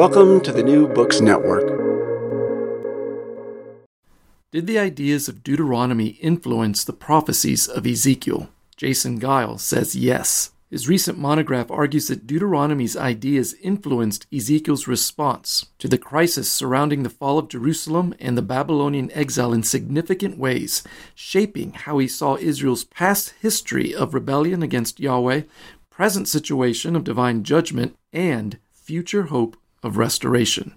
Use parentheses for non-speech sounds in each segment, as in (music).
Welcome to the New Books Network. Did the ideas of Deuteronomy influence the prophecies of Ezekiel? Jason Gile says yes. His recent monograph argues that Deuteronomy's ideas influenced Ezekiel's response to the crisis surrounding the fall of Jerusalem and the Babylonian exile in significant ways, shaping how he saw Israel's past history of rebellion against Yahweh, present situation of divine judgment, and future hope of restoration.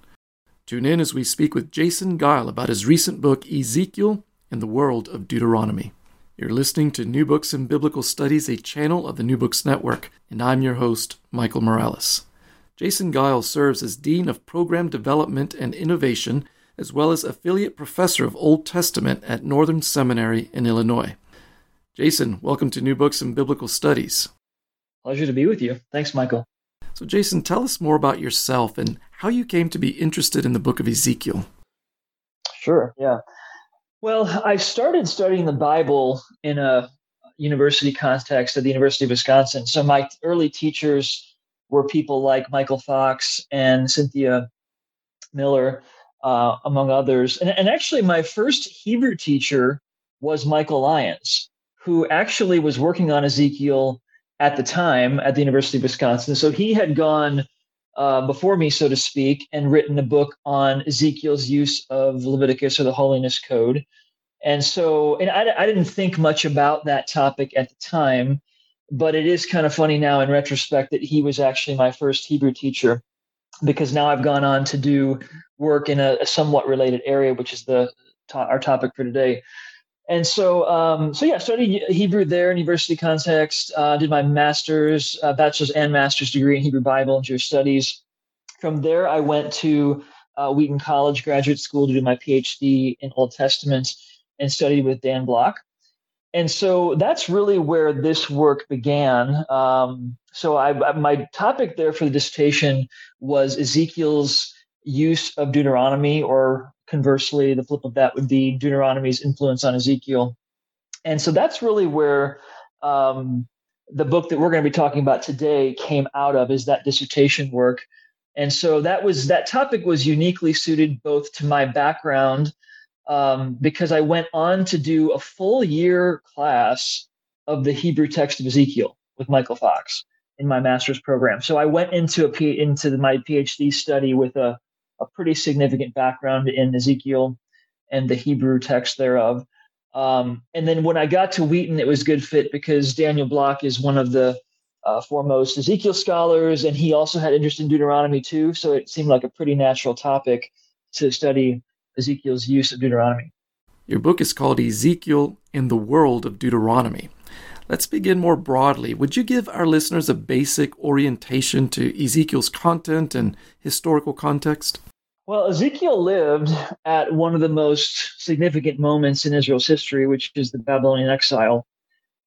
Tune in as we speak with Jason Gile about his recent book, Ezekiel and the World of Deuteronomy. You're listening to New Books in Biblical Studies, a channel of the New Books Network, and I'm your host, Michael Morales. Jason Gile serves as Dean of Program Development and Innovation, as well as Affiliate Professor of Old Testament at Northern Seminary in Illinois. Jason, welcome to New Books in Biblical Studies. Pleasure to be with you. Thanks, Michael. So, Jason, tell us more about yourself and how you came to be interested in the book of Ezekiel. Sure, yeah. Well, I started studying the Bible in a university context at the University of Wisconsin. So, my early teachers were people like Michael Fox and Cynthia Miller, uh, among others. And, and actually, my first Hebrew teacher was Michael Lyons, who actually was working on Ezekiel at the time at the University of Wisconsin. So he had gone uh, before me, so to speak, and written a book on Ezekiel's use of Leviticus or the Holiness Code. And so, and I, I didn't think much about that topic at the time, but it is kind of funny now in retrospect that he was actually my first Hebrew teacher because now I've gone on to do work in a, a somewhat related area, which is the our topic for today. And so, um, so yeah, studied Hebrew there in university context. Uh, did my master's, uh, bachelor's and master's degree in Hebrew Bible and Jewish Studies. From there, I went to uh, Wheaton College Graduate School to do my PhD in Old Testament and studied with Dan Block. And so that's really where this work began. Um, so I, my topic there for the dissertation was Ezekiel's use of Deuteronomy or conversely, the flip of that would be Deuteronomy's influence on Ezekiel. And so that's really where um, the book that we're going to be talking about today came out of is that dissertation work. And so that was that topic was uniquely suited both to my background um, because I went on to do a full year class of the Hebrew text of Ezekiel with Michael Fox in my master's program. So I went into a P, into my PhD study with a a pretty significant background in Ezekiel and the Hebrew text thereof. Um, and then when I got to Wheaton, it was good fit because Daniel Block is one of the uh, foremost Ezekiel scholars, and he also had interest in Deuteronomy too. So it seemed like a pretty natural topic to study Ezekiel's use of Deuteronomy. Your book is called Ezekiel in the World of Deuteronomy. Let's begin more broadly. Would you give our listeners a basic orientation to Ezekiel's content and historical context? Well, Ezekiel lived at one of the most significant moments in Israel's history, which is the Babylonian exile,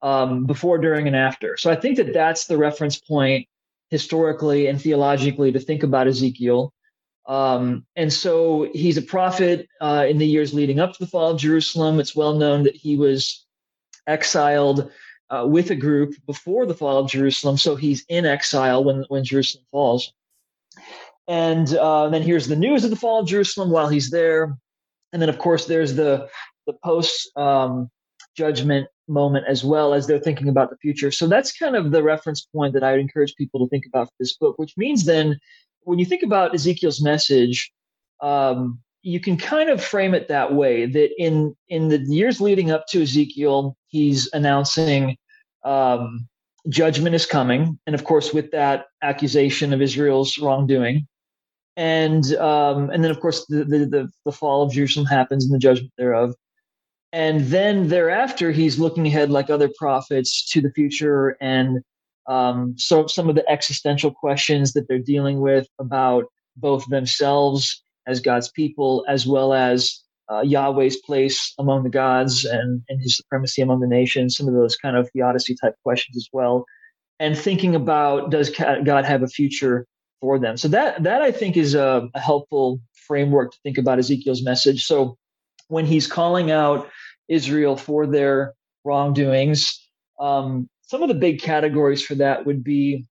um, before, during, and after. So I think that that's the reference point historically and theologically to think about Ezekiel. Um, and so he's a prophet uh, in the years leading up to the fall of Jerusalem. It's well known that he was exiled uh, with a group before the fall of Jerusalem. So he's in exile when, when Jerusalem falls. And uh, then here's the news of the fall of Jerusalem while he's there. And then, of course, there's the, the post um, judgment moment as well as they're thinking about the future. So that's kind of the reference point that I would encourage people to think about for this book, which means then when you think about Ezekiel's message, um, you can kind of frame it that way that in in the years leading up to Ezekiel, he's announcing um, judgment is coming, and of course, with that accusation of Israel's wrongdoing, and um, and then of course the, the, the the fall of Jerusalem happens and the judgment thereof, and then thereafter he's looking ahead like other prophets to the future and um, so some of the existential questions that they're dealing with about both themselves as God's people, as well as uh, Yahweh's place among the gods and, and his supremacy among the nations, some of those kind of theodicy type questions as well. And thinking about does God have a future for them? So that that I think is a, a helpful framework to think about Ezekiel's message. So when he's calling out Israel for their wrongdoings, um, some of the big categories for that would be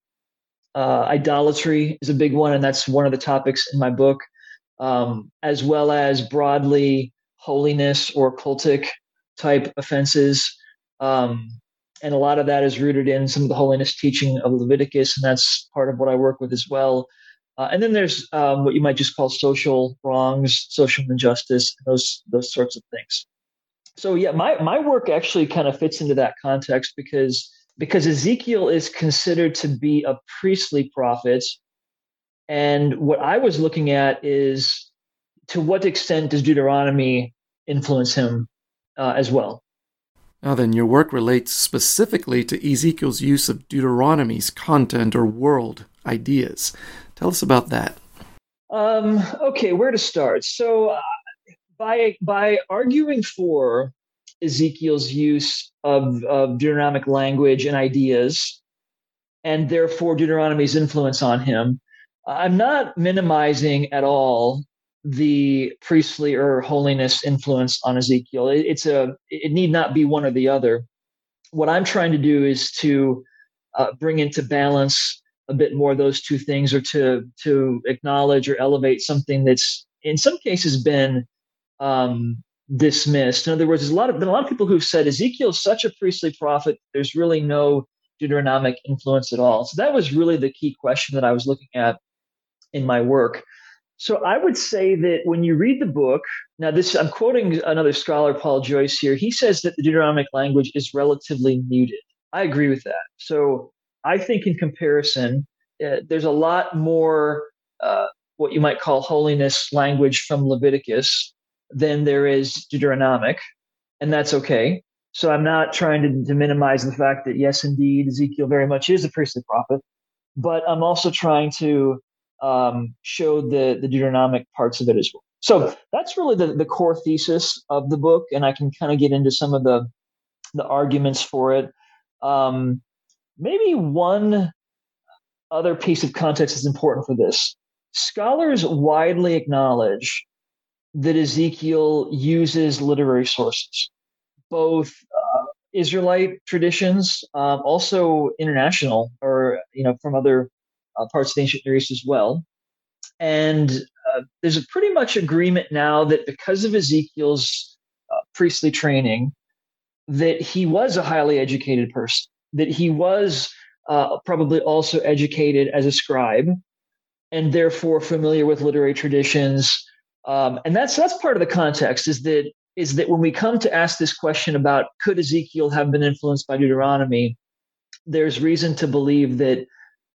uh, idolatry is a big one, and that's one of the topics in my book um, as well as broadly holiness or cultic type offenses. Um, and a lot of that is rooted in some of the holiness teaching of Leviticus, and that's part of what I work with as well. Uh, and then there's um, what you might just call social wrongs, social injustice, those those sorts of things. So yeah, my my work actually kind of fits into that context because because Ezekiel is considered to be a priestly prophet, and what I was looking at is to what extent does Deuteronomy influence him uh, as well? Now, then, your work relates specifically to Ezekiel's use of Deuteronomy's content or world ideas. Tell us about that. Um, okay, where to start? So, uh, by by arguing for Ezekiel's use of, of Deuteronomic language and ideas, and therefore Deuteronomy's influence on him, I'm not minimizing at all the priestly or holiness influence on Ezekiel. It, it's a it need not be one or the other. What I'm trying to do is to uh, bring into balance a bit more those two things, or to to acknowledge or elevate something that's in some cases been um, dismissed. In other words, there's a lot of been a lot of people who've said Ezekiel's such a priestly prophet. There's really no Deuteronomic influence at all. So that was really the key question that I was looking at in my work. So I would say that when you read the book, now this I'm quoting another scholar, Paul Joyce here. He says that the Deuteronomic language is relatively muted. I agree with that. So I think in comparison, uh, there's a lot more uh, what you might call holiness language from Leviticus than there is Deuteronomic, and that's okay. So I'm not trying to, to minimize the fact that yes, indeed, Ezekiel very much is a priestly prophet, but I'm also trying to um, showed the the Deuteronomic parts of it as well. So that's really the, the core thesis of the book, and I can kind of get into some of the the arguments for it. Um, maybe one other piece of context is important for this. Scholars widely acknowledge that Ezekiel uses literary sources, both uh, Israelite traditions, um, also international or you know from other uh, parts of the ancient Near East as well. And uh, there's a pretty much agreement now that because of Ezekiel's uh, priestly training, that he was a highly educated person, that he was uh, probably also educated as a scribe, and therefore familiar with literary traditions. Um, and that's that's part of the context is that is that when we come to ask this question about could Ezekiel have been influenced by Deuteronomy, there's reason to believe that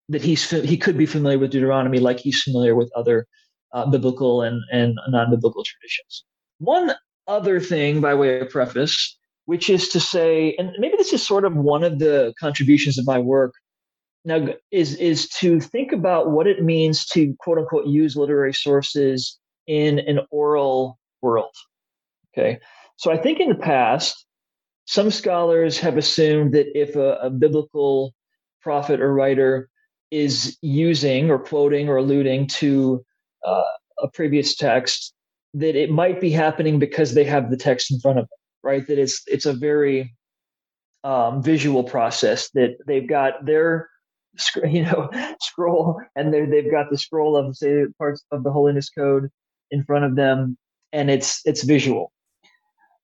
that he's he could be familiar with Deuteronomy like he's familiar with other uh, biblical and and non-biblical traditions. One other thing, by way of preface, which is to say, and maybe this is sort of one of the contributions of my work now, is is to think about what it means to quote unquote use literary sources in an oral world. Okay, so I think in the past, some scholars have assumed that if a, a biblical prophet or writer is using or quoting or alluding to uh, a previous text that it might be happening because they have the text in front of them right? That it's it's a very um, visual process that they've got their (laughs) you know scroll and they've got the scroll of say parts of the holiness code in front of them and it's it's visual.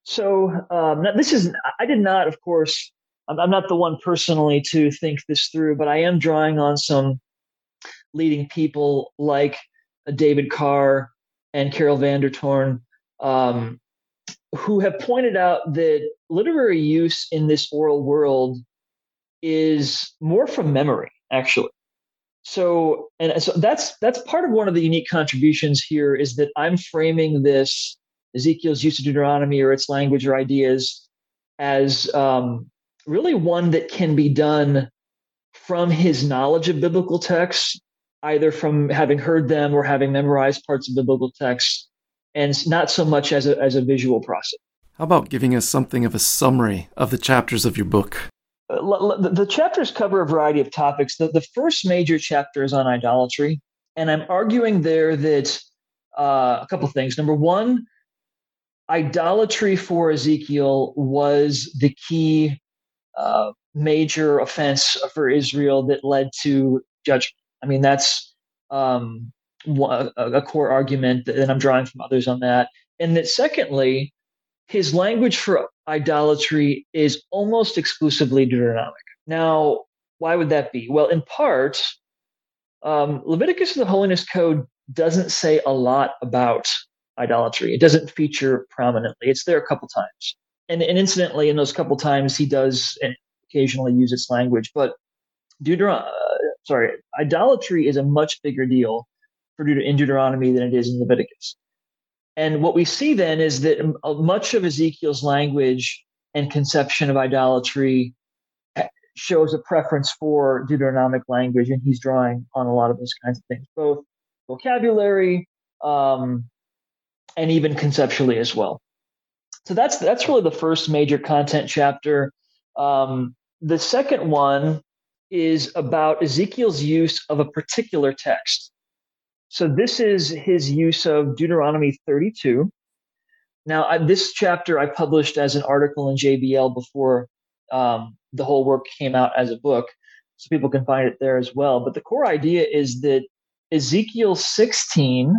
So um, this is i did not of course I'm not the one personally to think this through, but I am drawing on some leading people like David Carr and Karel van der Toorn, um, who have pointed out that literary use in this oral world is more from memory, actually. So, and so that's that's part of one of the unique contributions here is that I'm framing this Ezekiel's use of Deuteronomy or its language or ideas as um, really one that can be done from his knowledge of biblical texts. either from having heard them or having memorized parts of the biblical texts, and not so much as a, as a visual process. How about giving us something of a summary of the chapters of your book? Uh, the chapters cover a variety of topics. The, the first major chapter is on idolatry, and I'm arguing there that uh, a couple things. Number one, idolatry for Ezekiel was the key uh, major offense for Israel that led to judgment. I mean, that's um, a, a core argument that I'm drawing from others on that. And that secondly, his language for idolatry is almost exclusively Deuteronomic. Now, why would that be? Well, in part, um, Leviticus and the Holiness Code doesn't say a lot about idolatry. It doesn't feature prominently. It's there a couple times. And, and incidentally, in those couple times, he does occasionally use its language. But Deuteron- uh, sorry, idolatry is a much bigger deal for Deut- in Deuteronomy than it is in Leviticus. And what we see then is that much of Ezekiel's language and conception of idolatry eh, shows a preference for Deuteronomic language, and he's drawing on a lot of those kinds of things, both vocabulary um, and even conceptually as well. So that's that's really the first major content chapter. Um, the second one is about Ezekiel's use of a particular text. So this is his use of Deuteronomy 32. Now, I, this chapter I published as an article in JBL before um, the whole work came out as a book, so people can find it there as well. But the core idea is that Ezekiel 16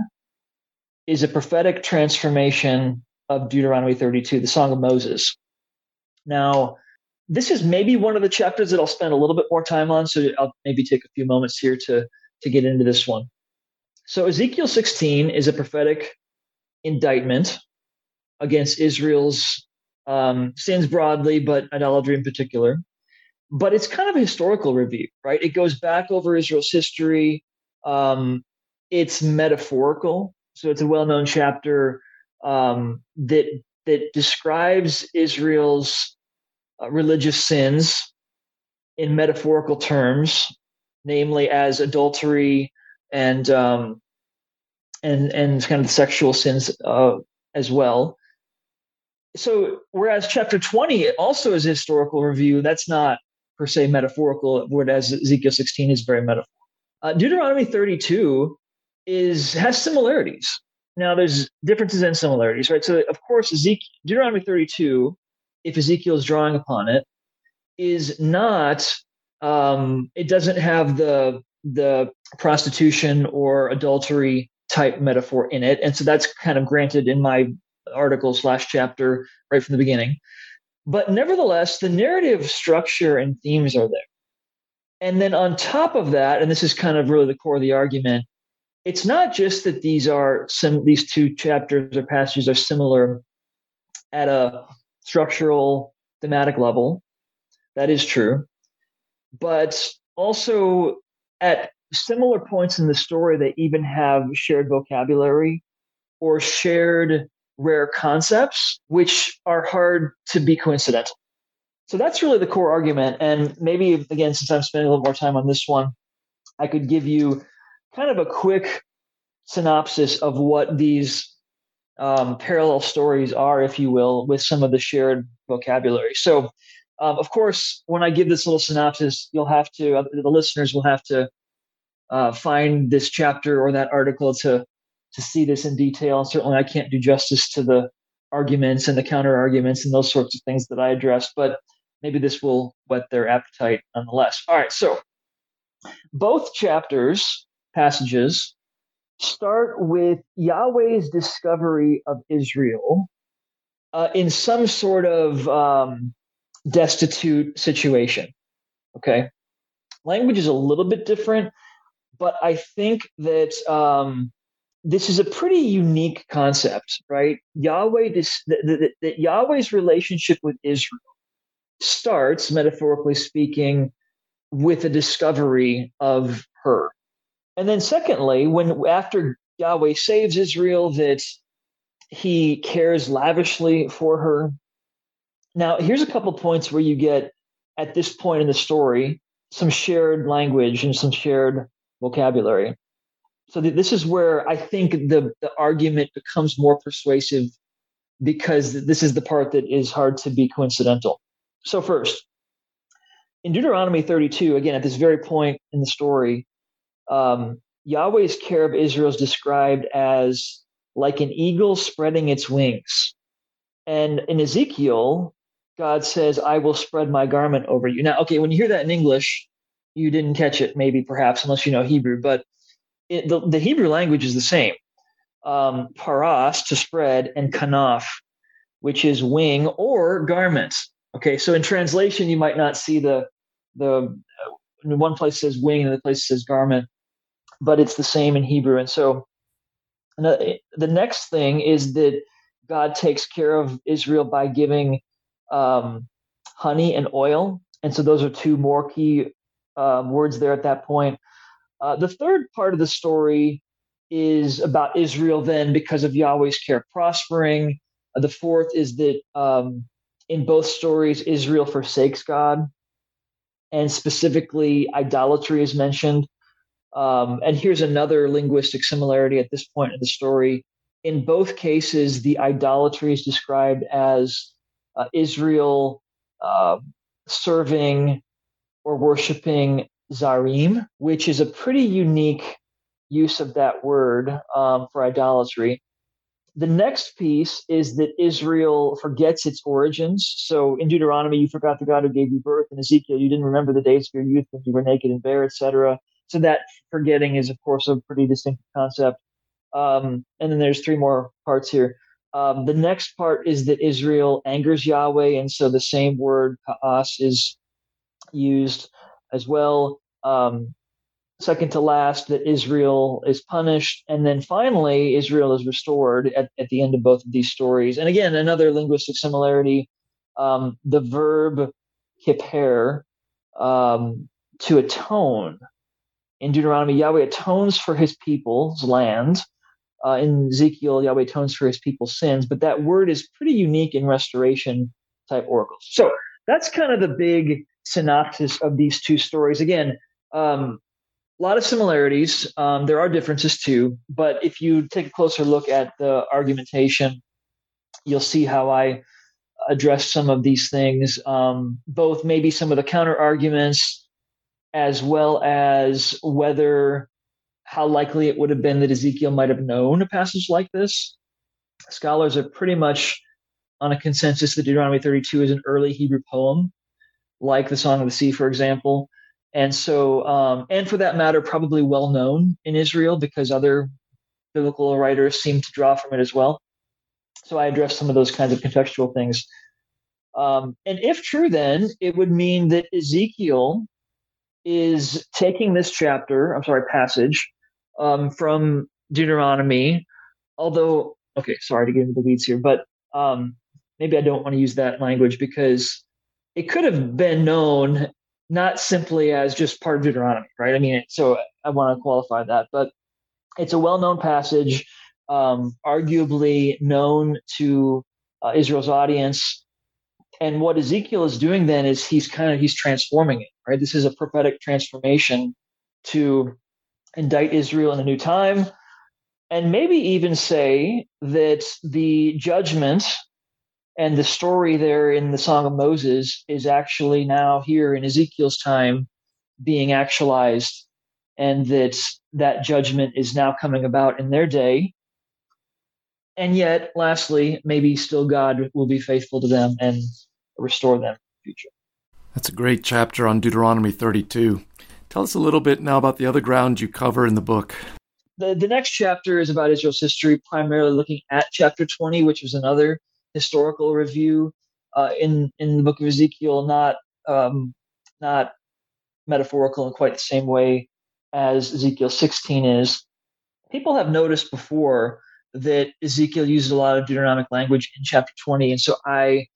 is a prophetic transformation of Deuteronomy 32, the Song of Moses. Now, this is maybe one of the chapters that I'll spend a little bit more time on, so I'll maybe take a few moments here to to get into this one. So Ezekiel 16 is a prophetic indictment against Israel's um, sins broadly, but idolatry in particular. But it's kind of a historical review, right? It goes back over Israel's history. Um, it's metaphorical, so it's a well-known chapter um, that that describes Israel's uh, religious sins in metaphorical terms, namely as adultery, and um, and and kind of sexual sins uh, as well. So whereas chapter twenty also is a historical review, that's not per se metaphorical. Whereas Ezekiel sixteen is very metaphorical. Uh, Deuteronomy thirty two is has similarities. Now there's differences and similarities, right? So of course Ezekiel Deuteronomy thirty two, if Ezekiel is drawing upon it, is not um, it doesn't have the the prostitution or adultery type metaphor in it. And so that's kind of granted in my article slash chapter right from the beginning. But nevertheless, the narrative structure and themes are there. And then on top of that, and this is kind of really the core of the argument, it's not just that these are some these two chapters or passages are similar at a structural thematic level. That is true. But also at similar points in the story, they even have shared vocabulary or shared rare concepts, which are hard to be coincidental. So that's really the core argument. And maybe, again, since I'm spending a little more time on this one, I could give you kind of a quick synopsis of what these um, parallel stories are, if you will, with some of the shared vocabulary. So, um, of course, when I give this little synopsis, you'll have to, uh, the listeners will have to uh, find this chapter or that article to to see this in detail. Certainly, I can't do justice to the arguments and the counter arguments and those sorts of things that I addressed, but maybe this will whet their appetite nonetheless. All right, so both chapters, passages, start with Yahweh's discovery of Israel uh, in some sort of um, destitute situation. Okay. Language is a little bit different but I think that um, this is a pretty unique concept, right? Yahweh, that, that Yahweh's relationship with Israel starts, metaphorically speaking, with a discovery of her. And then, secondly, when after Yahweh saves Israel, that he cares lavishly for her. Now, here's a couple points where you get, at this point in the story, some shared language and some shared vocabulary. So th- this is where I think the, the argument becomes more persuasive because this is the part that is hard to be coincidental. So, first, in Deuteronomy 32, again, at this very point in the story, um, Yahweh's care of Israel is described as like an eagle spreading its wings. And in Ezekiel, God says, I will spread my garment over you. Now, okay, when you hear that in English, you didn't catch it, maybe perhaps, unless you know Hebrew, but it, the, the, Hebrew language is the same. Um, paras, to spread, and kanaf, which is wing or garment. Okay, so in translation, you might not see the, the in one place says wing, and the place says garment, but it's the same in Hebrew. And so the next thing is that God takes care of Israel by giving um, honey and oil. And so those are two more key um, words there at that point. Uh, the third part of the story is about Israel then because of Yahweh's care prospering. Uh, the fourth is that um, in both stories, Israel forsakes God, and specifically, idolatry is mentioned. Um, and here's another linguistic similarity at this point in the story. In both cases, the idolatry is described as uh, Israel uh, serving or worshiping Zarim, which is a pretty unique use of that word um, for idolatry. The next piece is that Israel forgets its origins. So in Deuteronomy, you forgot the God who gave you birth. In Ezekiel, you didn't remember the days of your youth when you were naked and bare, etc. So that forgetting is, of course, a pretty distinct concept. Um, and then there's three more parts here. Um, the next part is that Israel angers Yahweh, and so the same word kaas is used as well. Um, second to last, that Israel is punished, and then finally Israel is restored at, at the end of both of these stories. And again, another linguistic similarity: um, the verb kippur um, to atone in Deuteronomy, Yahweh atones for his people's land. Uh, in Ezekiel, Yahweh atones for his people's sins, but that word is pretty unique in restoration type oracles. So that's kind of the big synopsis of these two stories. Again, um, a lot of similarities. Um, there are differences too, but if you take a closer look at the argumentation, you'll see how I address some of these things, um, both maybe some of the counter arguments as well as whether how likely it would have been that Ezekiel might have known a passage like this. Scholars are pretty much on a consensus that Deuteronomy 32 is an early Hebrew poem, like the Song of the Sea, for example. And so, um, and for that matter, probably well known in Israel because other biblical writers seem to draw from it as well. So I address some of those kinds of contextual things. Um, and if true, then it would mean that Ezekiel is taking this chapter, I'm sorry, passage um, from Deuteronomy, although, okay, sorry to get into the weeds here, but um, maybe I don't want to use that language because it could have been known not simply as just part of Deuteronomy, right? I mean, so I want to qualify that, but it's a well known passage, um, arguably known to uh, Israel's audience and what Ezekiel is doing then is he's kind of he's transforming it, right? This is a prophetic transformation to indict Israel in a new time, and maybe even say that the judgment and the story there in the Song of Moses is actually now here in Ezekiel's time being actualized, and that that judgment is now coming about in their day. And yet, lastly, maybe still God will be faithful to them and restore them in the future. That's a great chapter on Deuteronomy 32. Tell us a little bit now about the other ground you cover in the book. The, the next chapter is about Israel's history, primarily looking at chapter 20, which was another historical review uh, in, in the book of Ezekiel, not, um, not metaphorical in quite the same way as Ezekiel 16 is. People have noticed before that Ezekiel uses a lot of Deuteronomic language in chapter 20. And so I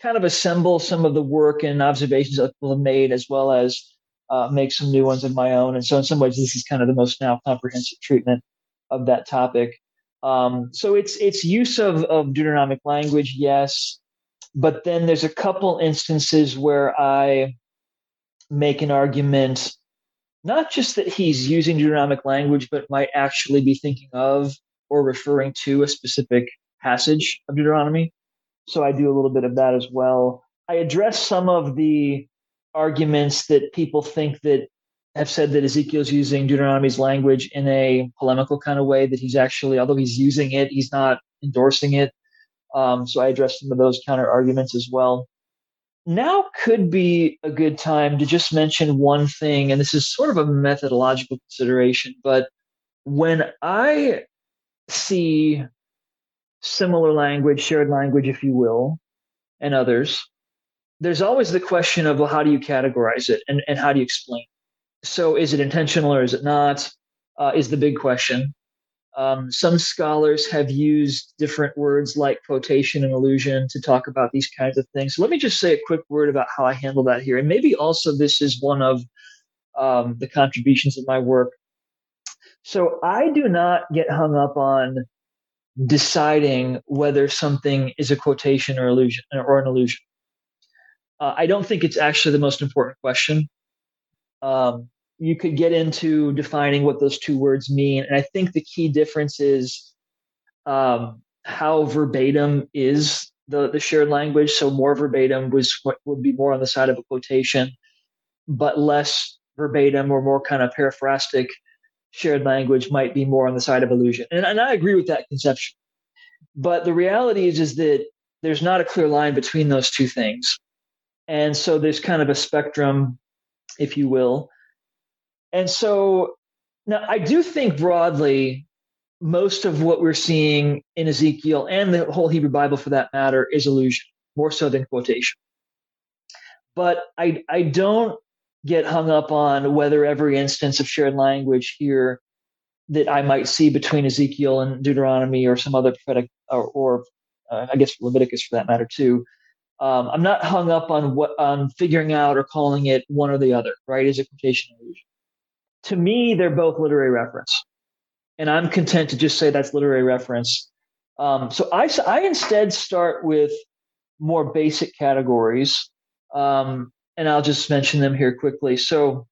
kind of assemble some of the work and observations that people have made, as well as uh, make some new ones of my own. And so, in some ways, this is kind of the most now comprehensive treatment of that topic. Um, so it's it's use of of Deuteronomic language, yes, but then there's a couple instances where I make an argument not just that he's using Deuteronomic language, but might actually be thinking of or referring to a specific passage of Deuteronomy. So I do a little bit of that as well. I address some of the arguments that people think that have said that Ezekiel's using Deuteronomy's language in a polemical kind of way, that he's actually, although he's using it, he's not endorsing it. Um, so I address some of those counter arguments as well. Now could be a good time to just mention one thing, and this is sort of a methodological consideration, but when I see similar language, shared language, if you will, and others, there's always the question of, well, how do you categorize it and, and how do you explain? So is it intentional or is it not? Uh, is the big question. Um, some scholars have used different words like quotation and allusion to talk about these kinds of things. So let me just say a quick word about how I handle that here. And maybe also this is one of um, the contributions of my work. So I do not get hung up on deciding whether something is a quotation or allusion or an illusion. Uh, I don't think it's actually the most important question. Um, you could get into defining what those two words mean. And I think the key difference is um, how verbatim is the, the shared language. So more verbatim was what would be more on the side of a quotation, but less verbatim or more kind of paraphrastic shared language might be more on the side of allusion. And, and I agree with that conception. But the reality is, is that there's not a clear line between those two things. And so there's kind of a spectrum, if you will. And so now I do think broadly, most of what we're seeing in Ezekiel and the whole Hebrew Bible for that matter is allusion, more so than quotation. But I, I don't get hung up on whether every instance of shared language here that I might see between Ezekiel and Deuteronomy or some other prophetic, or, or uh, I guess Leviticus for that matter too. Um, I'm not hung up on what on figuring out or calling it one or the other. Right? Is it quotation to me, they're both literary reference. And I'm content to just say that's literary reference. Um, so I, I instead start with more basic categories. Um, and I'll just mention them here quickly. So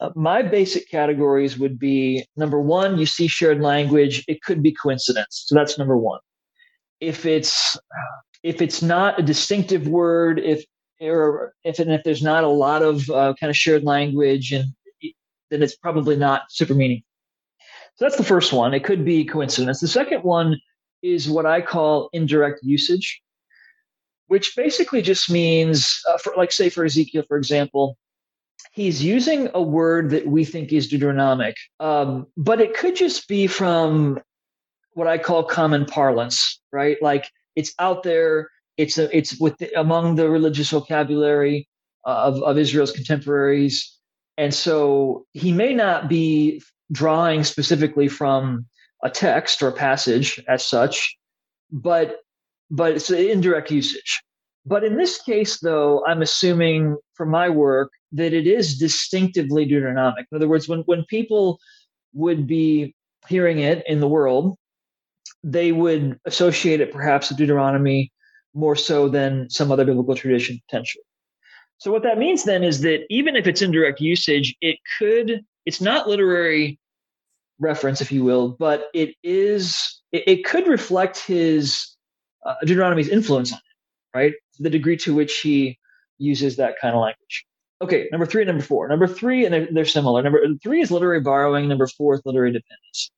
uh, my basic categories would be number one, you see shared language. It could be coincidence. So that's number one. If it's, if it's not a distinctive word, if, or if, and if there's not a lot of uh, kind of shared language and then it's probably not super meaningful. So that's the first one. It could be coincidence. The second one is what I call indirect usage, which basically just means, uh, for, like, say, for Ezekiel, for example, he's using a word that we think is Deuteronomic, um, but it could just be from what I call common parlance, right? Like it's out there. It's a, it's with the, among the religious vocabulary uh, of, of Israel's contemporaries. And so he may not be drawing specifically from a text or a passage as such, but but it's indirect usage. But in this case, though, I'm assuming for my work that it is distinctively Deuteronomic. In other words, when, when people would be hearing it in the world, they would associate it perhaps with Deuteronomy more so than some other biblical tradition potentially. So what that means then is that even if it's indirect usage, it could it's not literary reference, if you will, but it is it, it could reflect his uh, Deuteronomy's influence on it, right? The degree to which he uses that kind of language. Okay, number three and number four. Number three, and they're, they're similar. Number three is literary borrowing. Number four is literary dependence.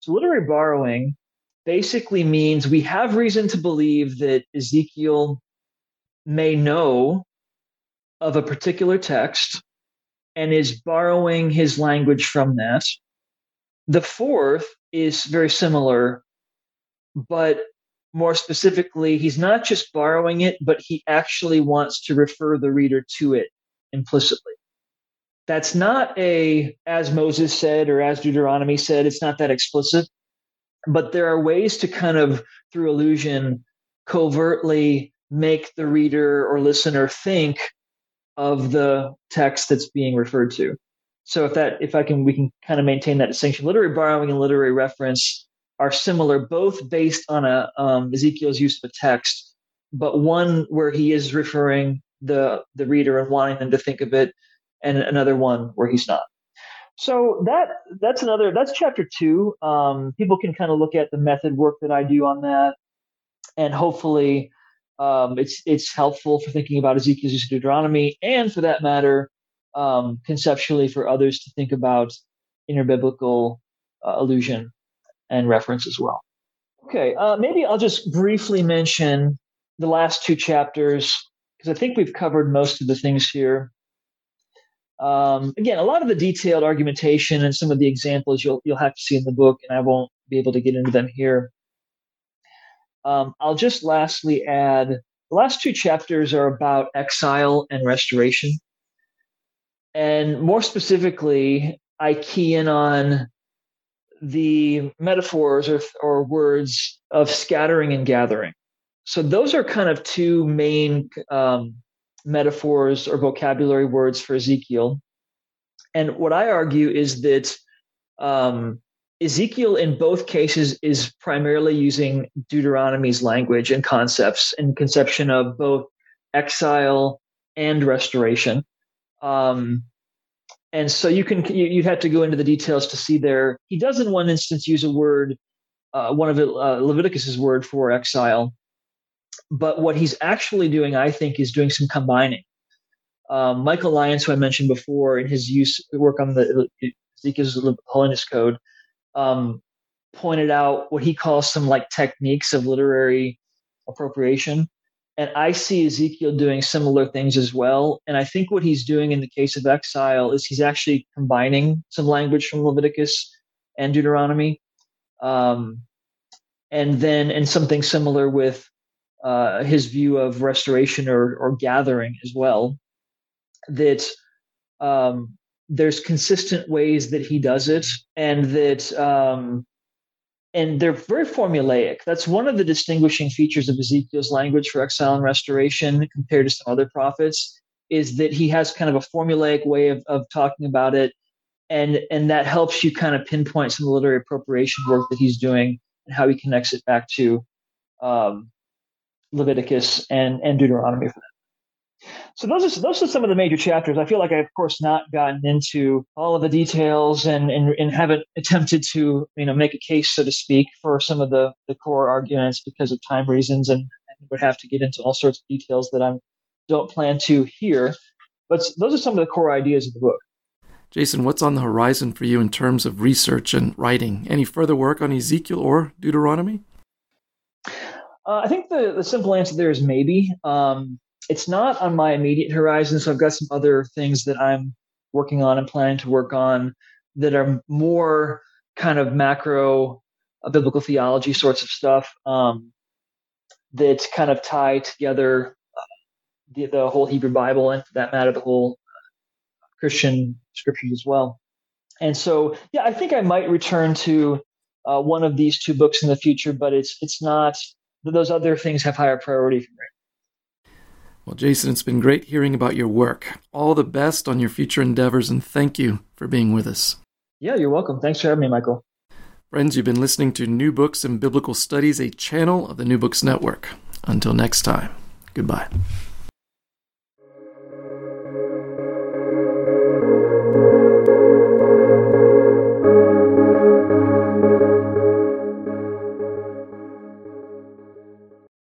So literary borrowing basically means we have reason to believe that Ezekiel may know of a particular text and is borrowing his language from that. The fourth is very similar, but more specifically, he's not just borrowing it, but he actually wants to refer the reader to it implicitly. That's not a, as Moses said or as Deuteronomy said, it's not that explicit, but there are ways to kind of, through allusion, covertly make the reader or listener think of the text that's being referred to. So if that if I can we can kind of maintain that distinction. Literary borrowing and literary reference are similar, both based on a um, Ezekiel's use of a text, but one where he is referring the the reader and wanting them to think of it, and another one where he's not. So that that's another that's chapter two. Um, people can kind of look at the method work that I do on that, and hopefully, um, it's it's helpful for thinking about Ezekiel's use of Deuteronomy, and for that matter, um, conceptually for others to think about interbiblical uh, allusion and reference as well. Okay, uh, maybe I'll just briefly mention the last two chapters because I think we've covered most of the things here. Um, again, a lot of the detailed argumentation and some of the examples you'll you'll have to see in the book, and I won't be able to get into them here. Um, I'll just lastly add the last two chapters are about exile and restoration, and more specifically, I key in on the metaphors or, or words of scattering and gathering. So those are kind of two main um, metaphors or vocabulary words for Ezekiel. And what I argue is that um, Ezekiel, in both cases, is primarily using Deuteronomy's language and concepts and conception of both exile and restoration. Um, and so you can you, you have to go into the details to see there. He does in one instance use a word, uh, one of it, uh, Leviticus's word for exile, but what he's actually doing, I think, is doing some combining. Um, Michael Lyons, who I mentioned before, in his use work on the Ezekiel's Holiness Code, um, pointed out what he calls some like techniques of literary appropriation. And I see Ezekiel doing similar things as well. And I think what he's doing in the case of exile is he's actually combining some language from Leviticus and Deuteronomy. Um, and then, and something similar with uh, his view of restoration or, or gathering as well, that um, there's consistent ways that he does it, and that um, and they're very formulaic. That's one of the distinguishing features of Ezekiel's language for exile and restoration compared to some other prophets is that he has kind of a formulaic way of, of talking about it. And, and that helps you kind of pinpoint some of the literary appropriation work that he's doing and how he connects it back to um, Leviticus and, and Deuteronomy for so those are those are some of the major chapters. I feel like I've of course not gotten into all of the details and, and and haven't attempted to you know make a case so to speak for some of the the core arguments because of time reasons and, and would have to get into all sorts of details that I don't plan to here. But those are some of the core ideas of the book. Jason, what's on the horizon for you in terms of research and writing? Any further work on Ezekiel or Deuteronomy? Uh, I think the, the simple answer there is maybe. Um, it's not on my immediate horizon. So I've got some other things that I'm working on and planning to work on that are more kind of macro uh, biblical theology sorts of stuff um, that kind of tie together uh, the, the whole Hebrew Bible and for that matter, the whole Christian scriptures as well. And so, yeah, I think I might return to uh, one of these two books in the future, but it's it's not those other things have higher priority for me. Well, Jason, it's been great hearing about your work. All the best on your future endeavors, and thank you for being with us. Yeah, you're welcome. Thanks for having me, Michael. Friends, you've been listening to New Books in Biblical Studies, a channel of the New Books Network. Until next time, goodbye.